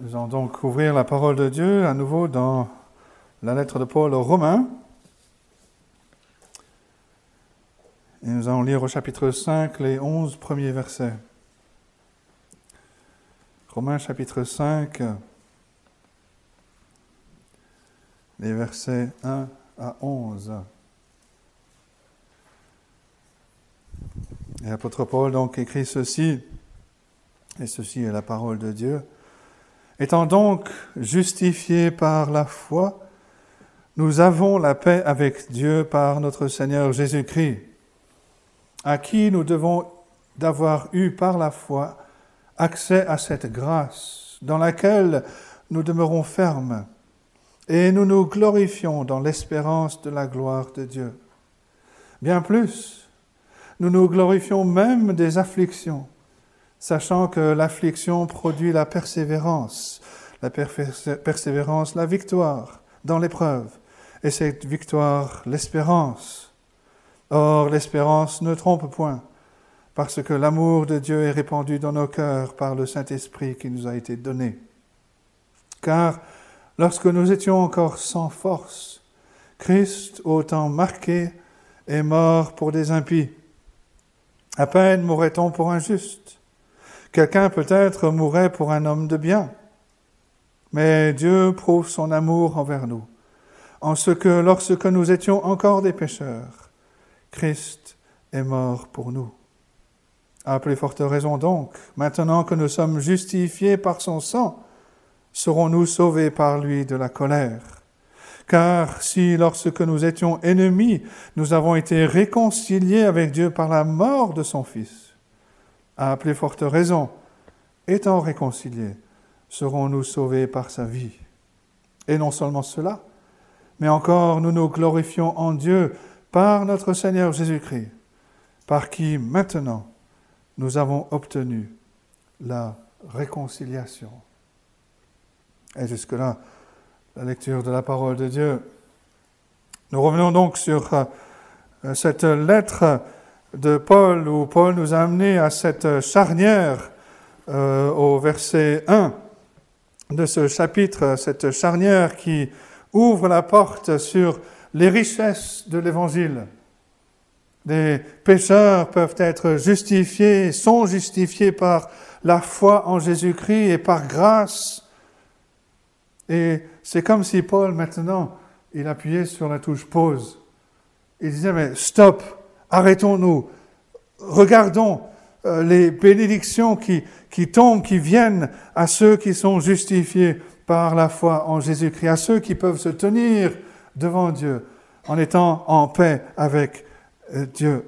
Nous allons donc ouvrir la parole de Dieu à nouveau dans la lettre de Paul aux Romains. Et nous allons lire au chapitre 5 les 11 premiers versets. Romains chapitre 5, les versets 1 à 11. Et l'apôtre Paul donc écrit ceci, et ceci est la parole de Dieu. Étant donc justifiés par la foi, nous avons la paix avec Dieu par notre Seigneur Jésus-Christ, à qui nous devons d'avoir eu par la foi accès à cette grâce dans laquelle nous demeurons fermes et nous nous glorifions dans l'espérance de la gloire de Dieu. Bien plus, nous nous glorifions même des afflictions sachant que l'affliction produit la persévérance, la persévérance, la victoire dans l'épreuve, et cette victoire, l'espérance. Or, l'espérance ne trompe point, parce que l'amour de Dieu est répandu dans nos cœurs par le Saint-Esprit qui nous a été donné. Car lorsque nous étions encore sans force, Christ, au temps marqué, est mort pour des impies. À peine mourrait-on pour un juste. Quelqu'un peut-être mourrait pour un homme de bien, mais Dieu prouve son amour envers nous, en ce que lorsque nous étions encore des pécheurs, Christ est mort pour nous. À plus forte raison donc, maintenant que nous sommes justifiés par son sang, serons-nous sauvés par lui de la colère? Car si lorsque nous étions ennemis, nous avons été réconciliés avec Dieu par la mort de son Fils, à plus forte raison, étant réconciliés, serons-nous sauvés par sa vie? Et non seulement cela, mais encore nous nous glorifions en Dieu par notre Seigneur Jésus-Christ, par qui maintenant nous avons obtenu la réconciliation. Et jusque-là, la lecture de la parole de Dieu. Nous revenons donc sur euh, cette lettre de Paul, où Paul nous a amené à cette charnière euh, au verset 1 de ce chapitre, cette charnière qui ouvre la porte sur les richesses de l'Évangile. Des pécheurs peuvent être justifiés, sont justifiés par la foi en Jésus-Christ et par grâce. Et c'est comme si Paul, maintenant, il appuyait sur la touche pause. Il disait, mais stop, Arrêtons-nous, regardons euh, les bénédictions qui, qui tombent, qui viennent à ceux qui sont justifiés par la foi en Jésus-Christ, à ceux qui peuvent se tenir devant Dieu en étant en paix avec euh, Dieu.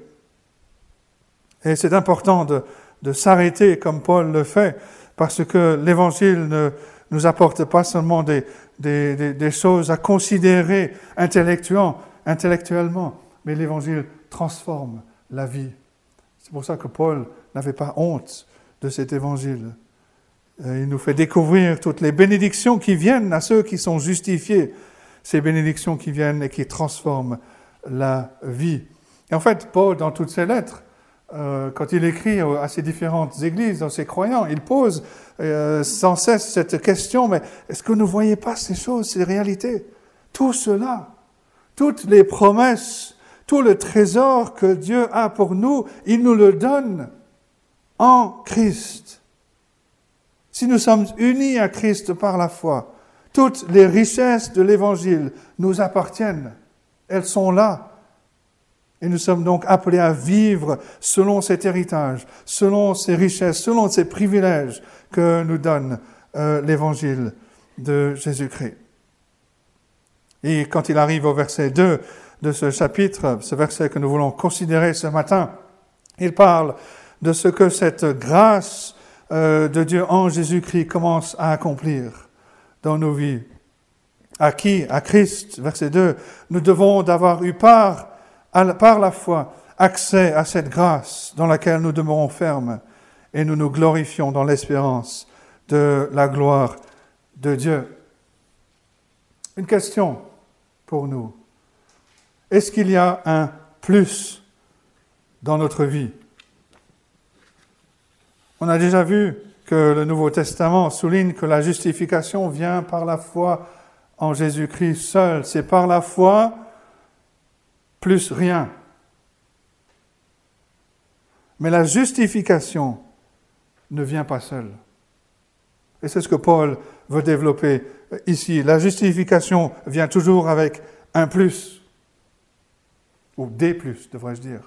Et c'est important de, de s'arrêter comme Paul le fait, parce que l'Évangile ne nous apporte pas seulement des, des, des choses à considérer intellectuellement, intellectuellement mais l'Évangile transforme la vie. C'est pour ça que Paul n'avait pas honte de cet évangile. Il nous fait découvrir toutes les bénédictions qui viennent à ceux qui sont justifiés, ces bénédictions qui viennent et qui transforment la vie. Et en fait, Paul, dans toutes ses lettres, euh, quand il écrit à ces différentes églises, dans ses croyants, il pose euh, sans cesse cette question, mais est-ce que vous ne voyez pas ces choses, ces réalités? Tout cela, toutes les promesses tout le trésor que Dieu a pour nous, il nous le donne en Christ. Si nous sommes unis à Christ par la foi, toutes les richesses de l'Évangile nous appartiennent. Elles sont là. Et nous sommes donc appelés à vivre selon cet héritage, selon ces richesses, selon ces privilèges que nous donne euh, l'Évangile de Jésus-Christ. Et quand il arrive au verset 2, de ce chapitre, ce verset que nous voulons considérer ce matin. Il parle de ce que cette grâce euh, de Dieu en Jésus-Christ commence à accomplir dans nos vies. À qui? À Christ, verset 2. Nous devons d'avoir eu part, par la foi, accès à cette grâce dans laquelle nous demeurons fermes et nous nous glorifions dans l'espérance de la gloire de Dieu. Une question pour nous. Est-ce qu'il y a un plus dans notre vie? On a déjà vu que le Nouveau Testament souligne que la justification vient par la foi en Jésus-Christ seul. C'est par la foi plus rien. Mais la justification ne vient pas seule. Et c'est ce que Paul veut développer ici. La justification vient toujours avec un plus, ou des plus, devrais-je dire.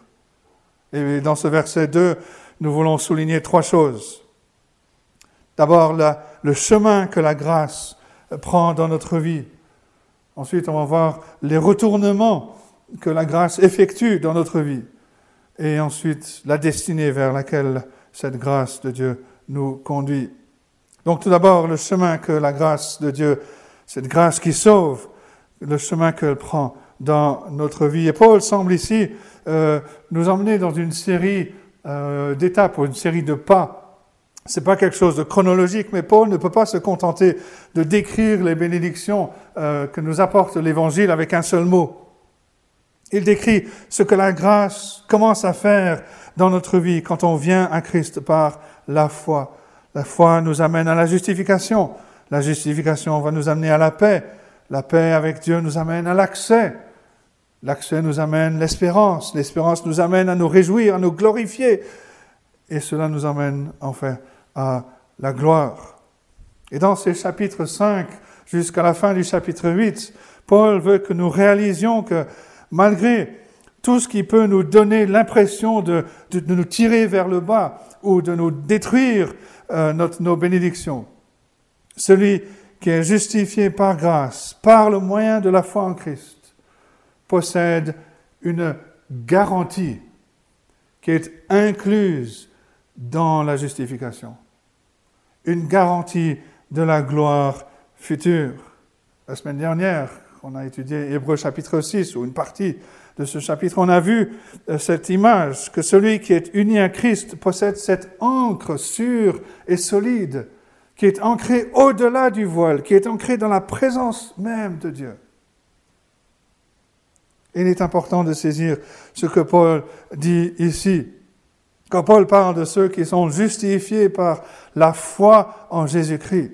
Et dans ce verset 2, nous voulons souligner trois choses. D'abord, le chemin que la grâce prend dans notre vie. Ensuite, on va voir les retournements que la grâce effectue dans notre vie. Et ensuite, la destinée vers laquelle cette grâce de Dieu nous conduit. Donc tout d'abord, le chemin que la grâce de Dieu, cette grâce qui sauve, le chemin qu'elle prend dans notre vie. Et Paul semble ici euh, nous emmener dans une série euh, d'étapes ou une série de pas. C'est pas quelque chose de chronologique, mais Paul ne peut pas se contenter de décrire les bénédictions euh, que nous apporte l'Évangile avec un seul mot. Il décrit ce que la grâce commence à faire dans notre vie quand on vient à Christ par la foi. La foi nous amène à la justification. La justification va nous amener à la paix. La paix avec Dieu nous amène à l'accès. L'accès nous amène l'espérance. L'espérance nous amène à nous réjouir, à nous glorifier. Et cela nous amène enfin à la gloire. Et dans ces chapitres 5 jusqu'à la fin du chapitre 8, Paul veut que nous réalisions que malgré tout ce qui peut nous donner l'impression de, nous tirer vers le bas ou de nous détruire euh, nos bénédictions. Celui qui est justifié par grâce, par le moyen de la foi en Christ, possède une garantie qui est incluse dans la justification. Une garantie de la gloire future. La semaine dernière, on a étudié Hébreu chapitre 6, ou une partie de ce chapitre, on a vu euh, cette image que celui qui est uni à Christ possède cette encre sûre et solide, qui est ancrée au-delà du voile, qui est ancrée dans la présence même de Dieu. Il est important de saisir ce que Paul dit ici. Quand Paul parle de ceux qui sont justifiés par la foi en Jésus-Christ,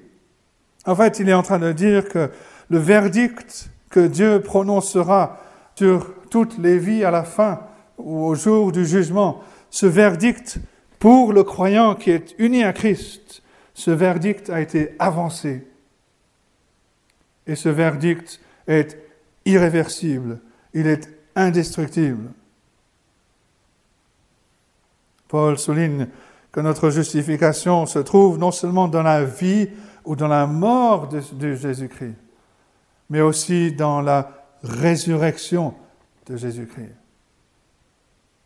en fait, il est en train de dire que le verdict que Dieu prononcera sur toutes les vies à la fin ou au jour du jugement, ce verdict pour le croyant qui est uni à Christ, ce verdict a été avancé. Et ce verdict est irréversible, il est indestructible. Paul souligne que notre justification se trouve non seulement dans la vie ou dans la mort de, Jésus-Christ, mais aussi dans la résurrection de Jésus-Christ.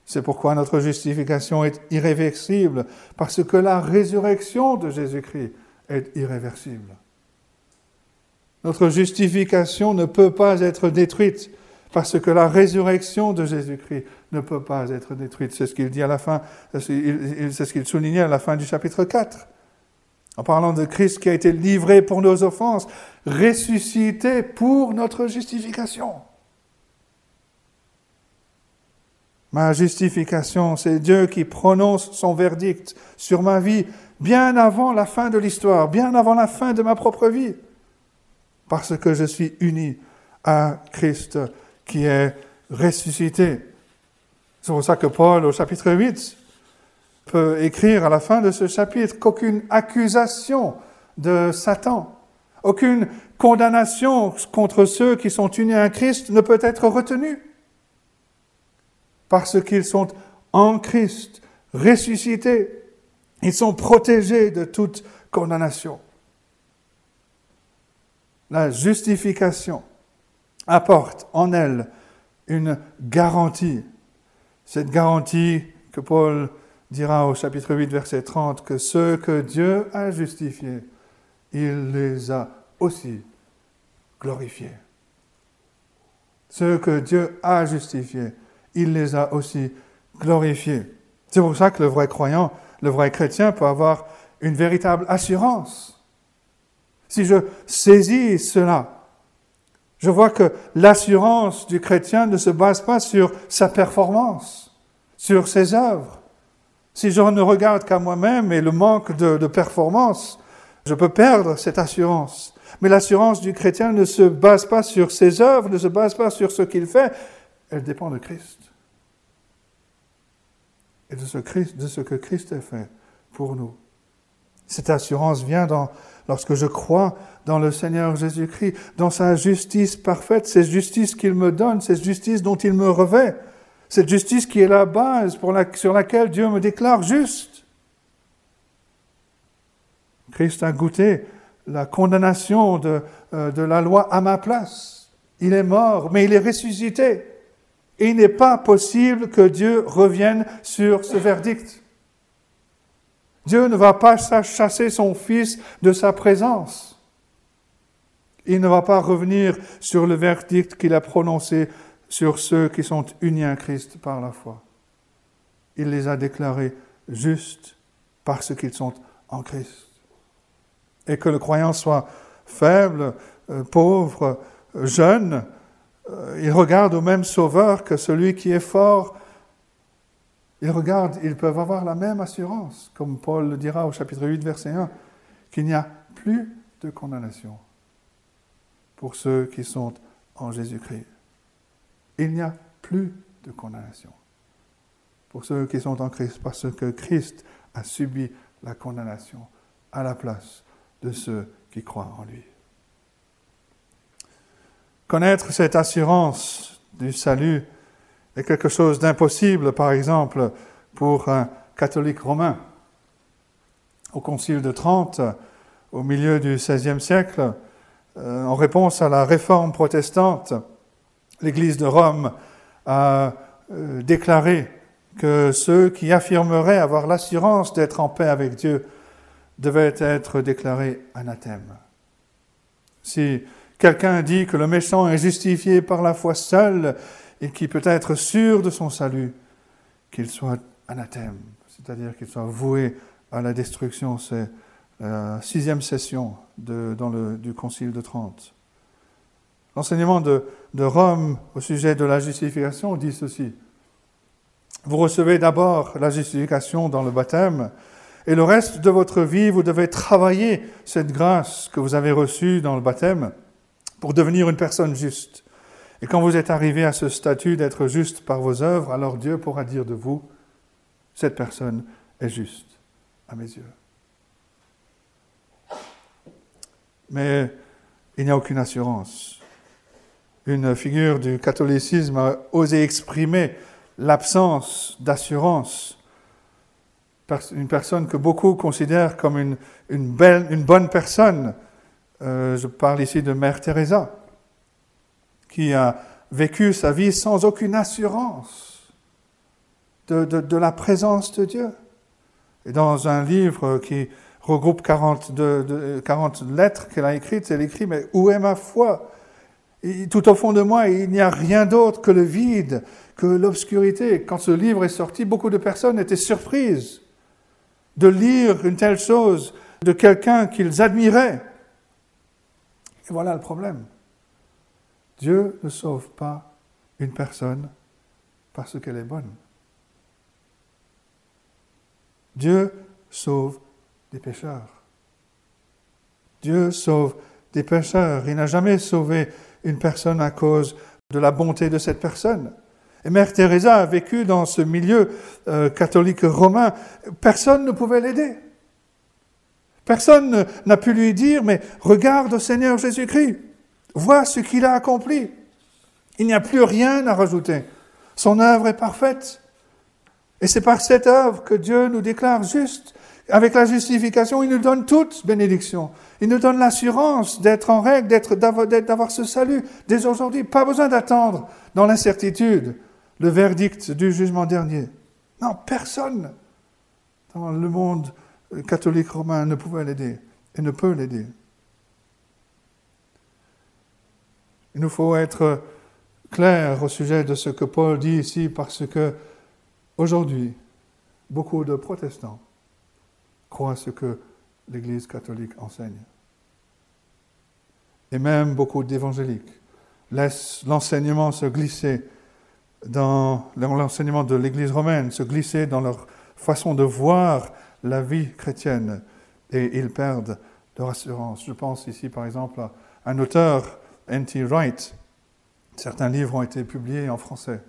C'est pourquoi notre justification est irréversible, parce que la résurrection de Jésus-Christ est irréversible. Notre justification ne peut pas être détruite, parce que la résurrection de Jésus-Christ ne peut pas être détruite. C'est ce qu'il dit à la fin, c'est ce qu'il soulignait à la fin du chapitre 4. En parlant de Christ qui a été livré pour nos offenses, ressuscité pour notre justification. Ma justification, c'est Dieu qui prononce son verdict sur ma vie bien avant la fin de l'histoire, bien avant la fin de ma propre vie, parce que je suis uni à Christ qui est ressuscité. C'est pour ça que Paul, au chapitre 8, peut écrire à la fin de ce chapitre qu'aucune accusation de Satan, aucune condamnation contre ceux qui sont unis à Christ ne peut être retenue parce qu'ils sont en Christ, ressuscités. Ils sont protégés de toute condamnation. La justification apporte en elle une garantie. Cette garantie que Paul dira au chapitre 8, verset 30, que ceux que Dieu a justifiés, il les a aussi glorifiés. Ceux que Dieu a justifiés, il les a aussi glorifiés. C'est pour ça que le vrai croyant, le vrai chrétien peut avoir une véritable assurance. Si je saisis cela, je vois que l'assurance du chrétien ne se base pas sur sa performance, sur ses œuvres, Si je ne regarde qu'à moi-même et le manque de, performance, je peux perdre cette assurance. Mais l'assurance du chrétien ne se base pas sur ses œuvres, ne se base pas sur ce qu'il fait, elle dépend de Christ. Et de ce, de ce que Christ a fait pour nous. Cette assurance vient dans, lorsque je crois dans le Seigneur Jésus-Christ, dans sa justice parfaite, cette justice qu'il me donne, cette justice dont il me revêt, cette justice qui est la base sur laquelle Dieu me déclare juste. Christ a goûté la condamnation de, euh, de la loi à ma place. Il est mort, mais il est ressuscité. Et il n'est pas possible que Dieu revienne sur ce verdict. Dieu ne va pas chasser son Fils de sa présence. Il ne va pas revenir sur le verdict qu'il a prononcé sur ceux qui sont unis à Christ par la foi. Il les a déclarés justes parce qu'ils sont en Christ. Et que le croyant soit faible, euh, pauvre, jeune, euh, il regarde au même sauveur que celui qui est fort. Il regarde, ils peuvent avoir la même assurance, comme Paul le dira au chapitre 8, verset 1, qu'il n'y a plus de condamnation pour ceux qui sont en Jésus-Christ. Il n'y a plus de condamnation pour ceux qui sont en Christ, parce que Christ a subi la condamnation à la place de ceux qui croient en lui. Connaître cette assurance du salut est quelque chose d'impossible, par exemple, pour un catholique romain. Au Concile de Trente, au milieu du XVIe siècle, euh, en réponse à la réforme protestante, l'Église de Rome a euh, déclaré que ceux qui affirmeraient avoir l'assurance d'être en paix avec Dieu devaient être déclarés anathèmes. Si Quelqu'un dit que le méchant est justifié par la foi seule et qu'il peut être sûr de son salut, qu'il soit anathème, c'est-à-dire qu'il soit voué à la destruction. C'est la sixième session du Concile de Trente. L'enseignement de, de Rome au sujet de la justification dit ceci. Vous recevez d'abord la justification dans le baptême, et le reste de votre vie, vous devez travailler cette grâce que vous avez reçue dans le baptême pour devenir une personne juste. Et quand vous êtes arrivé à ce statut d'être juste par vos œuvres, alors Dieu pourra dire de vous, cette personne est juste à mes yeux. Mais il n'y a aucune assurance. Une figure du catholicisme a osé exprimer l'absence d'assurance. Une personne que beaucoup considèrent comme une, bonne personne, euh, je parle ici de Mère Teresa, qui a vécu sa vie sans aucune assurance de, la présence de Dieu. Et dans un livre qui regroupe 40, 40 lettres qu'elle a écrites, elle écrit, mais où est ma foi? Tout au fond de moi, il n'y a rien d'autre que le vide, que l'obscurité. Quand ce livre est sorti, beaucoup de personnes étaient surprises de lire une telle chose de quelqu'un qu'ils admiraient. Et voilà le problème. Dieu ne sauve pas une personne parce qu'elle est bonne. Dieu sauve des pécheurs. Dieu sauve des pécheurs. Il n'a jamais sauvé une personne à cause de la bonté de cette personne. Et Mère Teresa a vécu dans ce milieu euh, catholique romain. Personne ne pouvait l'aider. Personne n'a pu lui dire, mais regarde au Seigneur Jésus-Christ, vois ce qu'il a accompli. Il n'y a plus rien à rajouter. Son œuvre est parfaite. Et c'est par cette œuvre que Dieu nous déclare juste. Avec la justification, il nous donne toute bénédiction. Il nous donne l'assurance d'être en règle, d'être, d'avoir ce salut dès aujourd'hui. Pas besoin d'attendre dans l'incertitude le verdict du jugement dernier. Non, personne dans le monde catholique romain ne pouvait l'aider et ne peut l'aider. Il nous faut être clair au sujet de ce que Paul dit ici parce que aujourd'hui, beaucoup de protestants croient ce que l'Église catholique enseigne. Et même beaucoup d'évangéliques laissent l'enseignement se glisser dans l'enseignement de l'Église romaine, se glisser dans leur façon de voir la vie chrétienne et ils perdent leur assurance. Je pense ici par exemple à un auteur, N.T. Wright. Certains livres ont été publiés en français.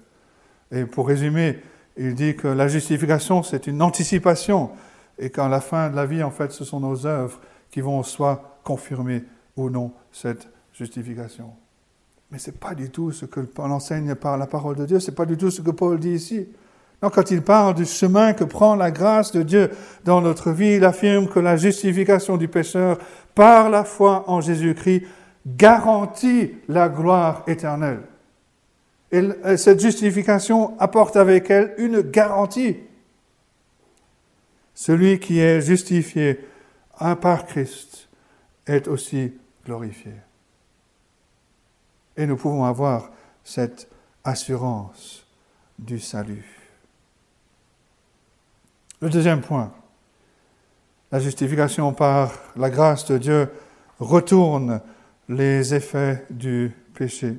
Et pour résumer, il dit que la justification, c'est une anticipation et qu'à la fin de la vie, en fait, ce sont nos œuvres qui vont soit confirmer ou non cette justification. Mais ce n'est pas du tout ce que Paul enseigne par la parole de Dieu, ce n'est pas du tout ce que Paul dit ici. Non, quand il parle du chemin que prend la grâce de Dieu dans notre vie, il affirme que la justification du pécheur par la foi en Jésus-Christ garantit la gloire éternelle. Et cette justification apporte avec elle une garantie. Celui qui est justifié par Christ est aussi glorifié. Et nous pouvons avoir cette assurance du salut. Le deuxième point, la justification par la grâce de Dieu retourne les effets du péché.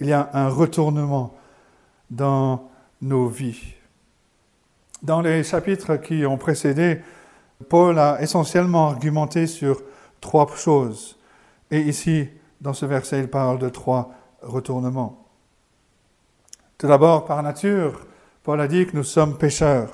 Il y a un retournement dans nos vies. Dans les chapitres qui ont précédé, Paul a essentiellement argumenté sur trois choses. Et ici, dans ce verset, il parle de trois retournements. Tout d'abord, par nature, Paul a dit que nous sommes pécheurs.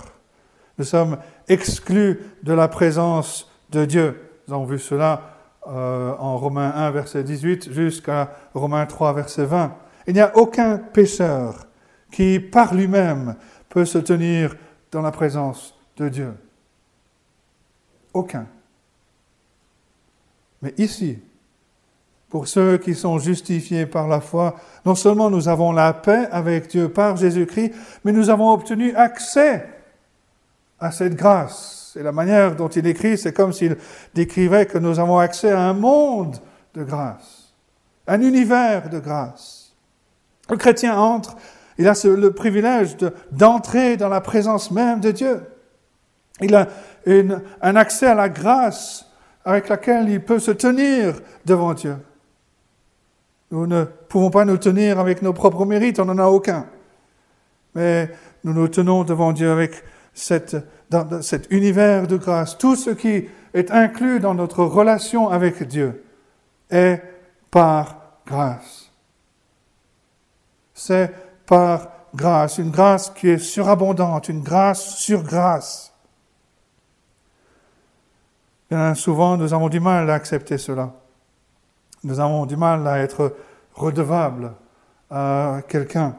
Nous sommes exclus de la présence de Dieu. Nous avons vu cela euh, en Romains 1, verset 18, jusqu'à Romains 3, verset 20. Il n'y a aucun pécheur qui, par lui-même, peut se tenir dans la présence de Dieu. Aucun. Mais ici, pour ceux qui sont justifiés par la foi, non seulement nous avons la paix avec Dieu par Jésus-Christ, mais nous avons obtenu accès à cette grâce. Et la manière dont il écrit, c'est comme s'il décrivait que nous avons accès à un monde de grâce, un univers de grâce. Le chrétien entre, il a le privilège d'entrer dans la présence même de Dieu. Il a un accès à la grâce avec laquelle il peut se tenir devant Dieu. Nous ne pouvons pas nous tenir avec nos propres mérites, on n'en a aucun. Mais nous nous tenons devant Dieu avec cette, cet univers de grâce. Tout ce qui est inclus dans notre relation avec Dieu est par grâce. C'est par grâce, une grâce qui est surabondante, une grâce sur grâce. Bien souvent, nous avons du mal à accepter cela. Nous avons du mal à être redevables à quelqu'un.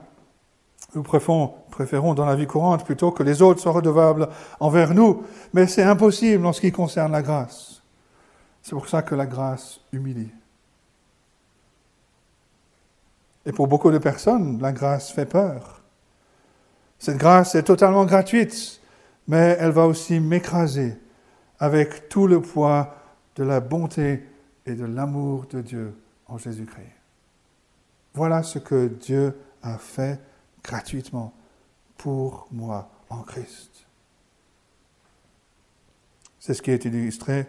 Nous préférons, dans la vie courante plutôt que les autres soient redevables envers nous, mais c'est impossible en ce qui concerne la grâce. C'est pour ça que la grâce humilie. Et pour beaucoup de personnes, la grâce fait peur. Cette grâce est totalement gratuite, mais elle va aussi m'écraser avec tout le poids de la bonté et de l'amour de Dieu en Jésus-Christ. Voilà ce que Dieu a fait gratuitement pour moi en Christ. C'est ce qui est illustré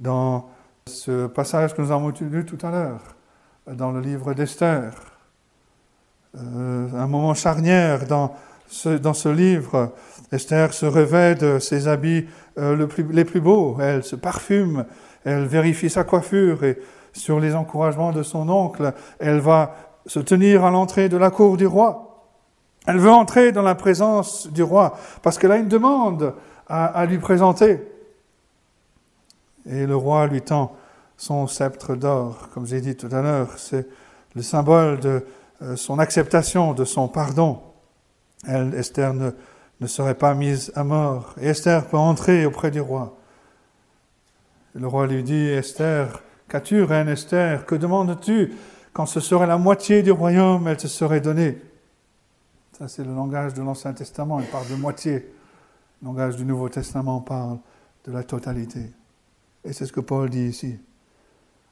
dans ce passage que nous avons lu tout à l'heure, dans le livre d'Esther. Euh, un moment charnière dans ce, livre. Esther se revêt de ses habits euh, les plus beaux, elle se parfume, elle vérifie sa coiffure et sur les encouragements de son oncle, elle va se tenir à l'entrée de la cour du roi. Elle veut entrer dans la présence du roi parce qu'elle a une demande à, lui présenter. Et le roi lui tend son sceptre d'or, comme j'ai dit tout à l'heure, c'est le symbole de euh, son acceptation, de son pardon. Esther, ne, ne serait pas mise à mort. Et Esther peut entrer auprès du roi. le roi lui dit, Esther, qu'as-tu, reine Esther? Que demandes-tu? Quand ce serait la moitié du royaume, elle te serait donnée. Ça, c'est le langage de l'Ancien Testament, il parle de moitié. Le langage du Nouveau Testament parle de la totalité. Et c'est ce que Paul dit ici.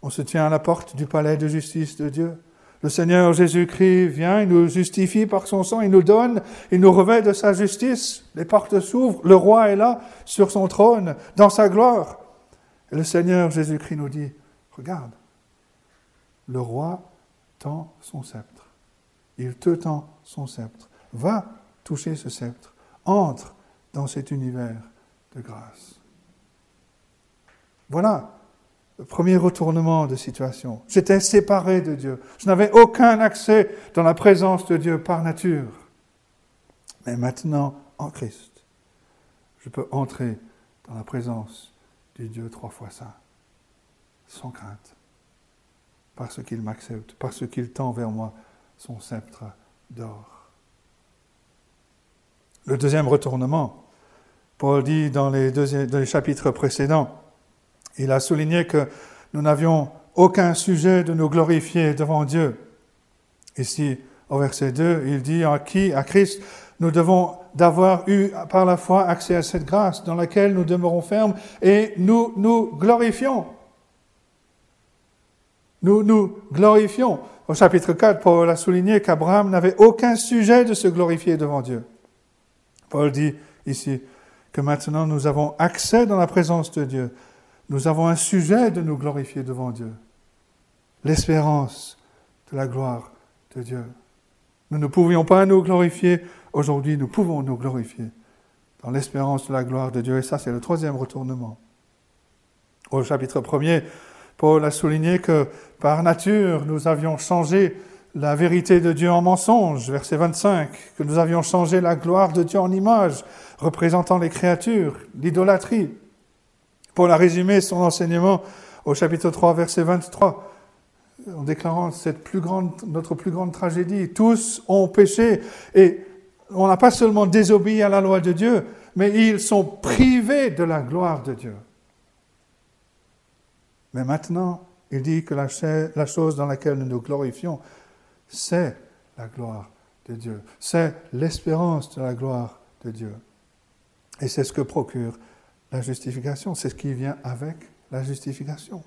On se tient à la porte du palais de justice de Dieu. Le Seigneur Jésus-Christ vient, il nous justifie par son sang, il nous donne, il nous revêt de sa justice. Les portes s'ouvrent, le roi est là, sur son trône, dans sa gloire. Et le Seigneur Jésus-Christ nous dit, regarde, le roi tend son sceptre. Il te tend son sceptre. Va toucher ce sceptre. Entre dans cet univers de grâce. Voilà le premier retournement de situation. J'étais séparé de Dieu. Je n'avais aucun accès dans la présence de Dieu par nature. Mais maintenant, en Christ, je peux entrer dans la présence du Dieu trois fois saint, sans crainte, parce qu'il m'accepte, parce qu'il tend vers moi son sceptre d'or. Le deuxième retournement, Paul dit dans les, dans les chapitres précédents, il a souligné que nous n'avions aucun sujet de nous glorifier devant Dieu. Ici, au verset 2, il dit à qui, à Christ, nous devons d'avoir eu par la foi accès à cette grâce dans laquelle nous demeurons fermes et nous nous glorifions. Nous nous glorifions. Au chapitre 4, Paul a souligné qu'Abraham n'avait aucun sujet de se glorifier devant Dieu. Paul dit ici que maintenant nous avons accès dans la présence de Dieu nous avons un sujet de nous glorifier devant Dieu. L'espérance de la gloire de Dieu. Nous ne pouvions pas nous glorifier. Aujourd'hui, nous pouvons nous glorifier dans l'espérance de la gloire de Dieu. Et ça, c'est le troisième retournement. Au chapitre 1er, Paul a souligné que par nature, nous avions changé la vérité de Dieu en mensonge, verset 25, que nous avions changé la gloire de Dieu en image, représentant les créatures, l'idolâtrie. Paul a résumé son enseignement au chapitre 3, verset 23, en déclarant cette notre plus grande tragédie. Tous ont péché et on n'a pas seulement désobéi à la loi de Dieu, mais ils sont privés de la gloire de Dieu. Mais maintenant, il dit que la, la chose dans laquelle nous nous glorifions, c'est la gloire de Dieu, c'est l'espérance de la gloire de Dieu. Et c'est ce que procure la justification. C'est ce qui vient avec la justification.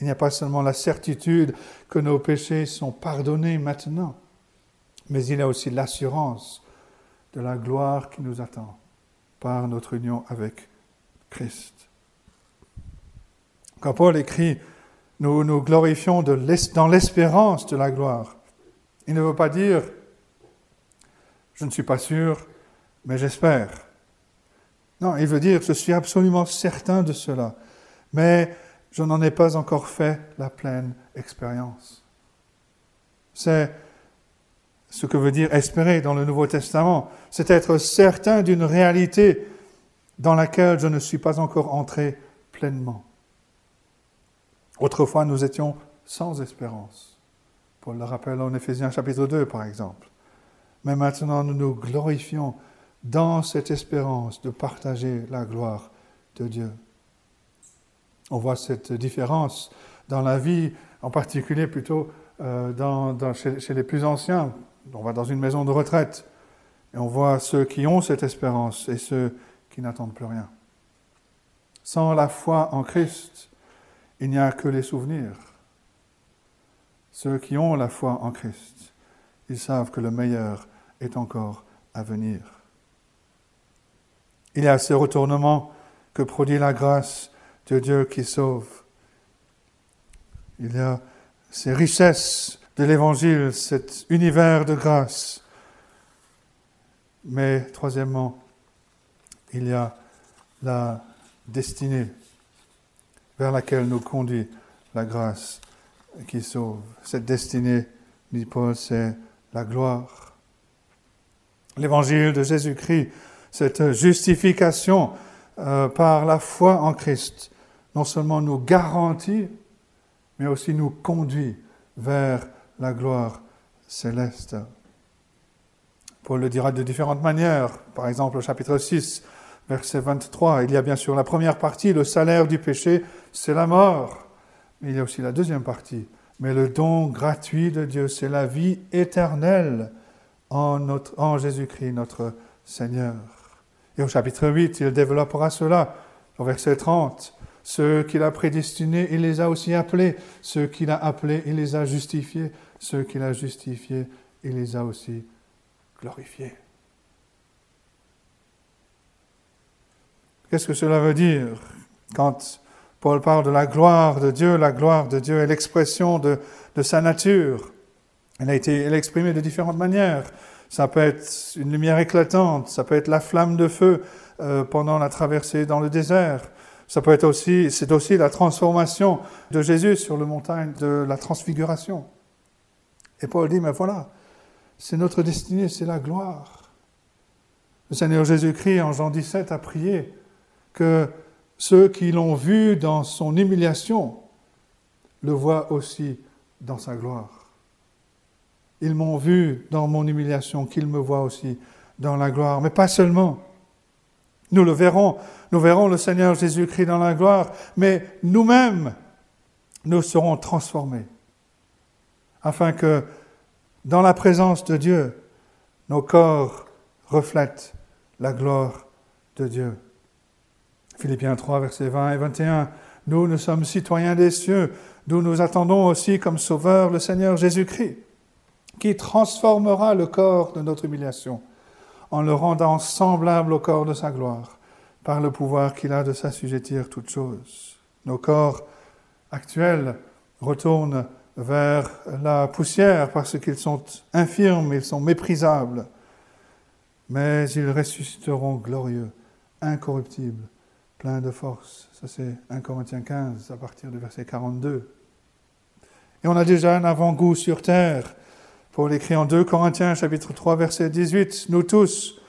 Il n'y a pas seulement la certitude que nos péchés sont pardonnés maintenant, mais il y a aussi l'assurance de la gloire qui nous attend par notre union avec Christ. Quand Paul écrit, nous nous glorifions dans l'espérance de la gloire, il ne veut pas dire, je ne suis pas sûr, mais j'espère. Non, il veut dire, je suis absolument certain de cela, mais je n'en ai pas encore fait la pleine expérience. C'est ce que veut dire espérer dans le Nouveau Testament, c'est être certain d'une réalité dans laquelle je ne suis pas encore entré pleinement. Autrefois, nous étions sans espérance. Paul le rappelle en Éphésiens chapitre 2, par exemple. Mais maintenant, nous nous glorifions dans cette espérance de partager la gloire de Dieu. On voit cette différence dans la vie, en particulier plutôt euh, chez, les plus anciens. On va dans une maison de retraite et on voit ceux qui ont cette espérance et ceux qui n'attendent plus rien. Sans la foi en Christ, il n'y a que les souvenirs. Ceux qui ont la foi en Christ, ils savent que le meilleur est encore à venir. Il y a ce retournement que produit la grâce de Dieu qui sauve. Il y a ces richesses de l'Évangile, cet univers de grâce. Mais troisièmement, il y a la destinée vers laquelle nous conduit la grâce qui sauve. Cette destinée, dit Paul, c'est la gloire. L'évangile de Jésus-Christ cette justification euh, par la foi en Christ, non seulement nous garantit, mais aussi nous conduit vers la gloire céleste. Paul le dira de différentes manières. Par exemple, au chapitre 6, verset 23, il y a bien sûr la première partie, le salaire du péché, c'est la mort. Mais il y a aussi la deuxième partie. Mais le don gratuit de Dieu, c'est la vie éternelle en, Jésus-Christ, notre Seigneur. Et au chapitre 8, il développera cela. Au verset 30, ceux qu'il a prédestinés, il les a aussi appelés. Ceux qu'il a appelés, il les a justifiés. Ceux qu'il a justifiés, il les a aussi glorifiés. Qu'est-ce que cela veut dire quand Paul parle de la gloire de Dieu La gloire de Dieu est l'expression de, de, sa nature? Elle a été elle exprimée de différentes manières. Ça peut être une lumière éclatante, ça peut être la flamme de feu euh, pendant la traversée dans le désert. Ça peut être aussi, c'est aussi la transformation de Jésus sur le montagne de la transfiguration. Et Paul dit, mais voilà, c'est notre destinée, c'est la gloire. Le Seigneur Jésus-Christ, en Jean 17, a prié que ceux qui l'ont vu dans son humiliation le voient aussi dans sa gloire. Ils m'ont vu dans mon humiliation, qu'ils me voient aussi dans la gloire. Mais pas seulement. Nous le verrons, nous verrons le Seigneur Jésus-Christ dans la gloire, mais nous-mêmes, nous serons transformés, afin que dans la présence de Dieu, nos corps reflètent la gloire de Dieu. Philippiens 3, versets 20 et 21. Nous, nous sommes citoyens des cieux, d'où nous attendons aussi comme sauveur le Seigneur Jésus-Christ, qui transformera le corps de notre humiliation en le rendant semblable au corps de sa gloire, par le pouvoir qu'il a de s'assujettir toutes choses. Nos corps actuels retournent vers la poussière parce qu'ils sont infirmes, ils sont méprisables, mais ils ressusciteront glorieux, incorruptibles, pleins de force. Ça c'est 1 Corinthiens 15 à partir du verset 42. Et on a déjà un avant-goût sur terre Paul écrit en 2 Corinthiens chapitre 3 verset 18, Nous tous,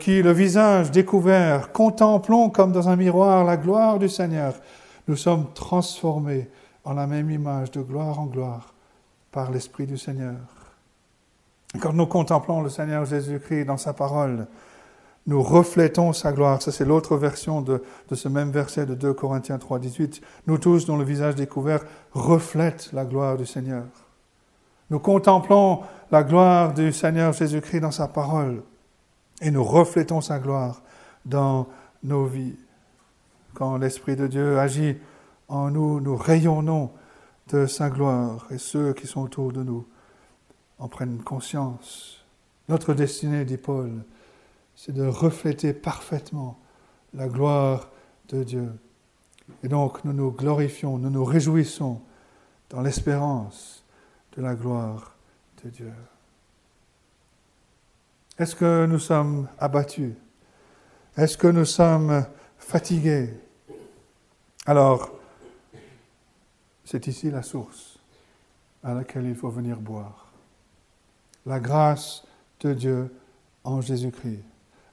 qui le visage découvert, contemplons comme dans un miroir la gloire du Seigneur, nous sommes transformés en la même image de gloire en gloire par l'Esprit du Seigneur. Quand nous contemplons le Seigneur Jésus-Christ dans sa parole, nous reflétons sa gloire. Ça, c'est l'autre version de, ce même verset de 2 Corinthiens 3, 18. Nous tous, dont le visage découvert reflète la gloire du Seigneur. Nous contemplons la gloire du Seigneur Jésus-Christ dans sa parole et nous reflétons sa gloire dans nos vies. Quand l'Esprit de Dieu agit en nous, nous rayonnons de sa gloire et ceux qui sont autour de nous en prennent conscience. Notre destinée, dit Paul, c'est de refléter parfaitement la gloire de Dieu. Et donc nous nous glorifions, nous nous réjouissons dans l'espérance de la gloire de Dieu. Est-ce que nous sommes abattus? Est-ce que nous sommes fatigués? Alors, c'est ici la source à laquelle il faut venir boire. La grâce de Dieu en Jésus-Christ,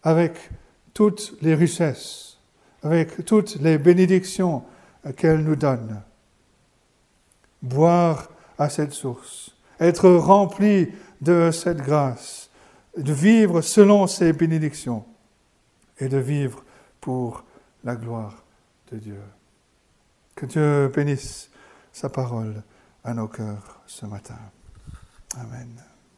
avec toutes les richesses, avec toutes les bénédictions qu'elle nous donne. Boire à cette source, être rempli de cette grâce, de vivre selon ses bénédictions et de vivre pour la gloire de Dieu. Que Dieu bénisse sa parole à nos cœurs ce matin. Amen.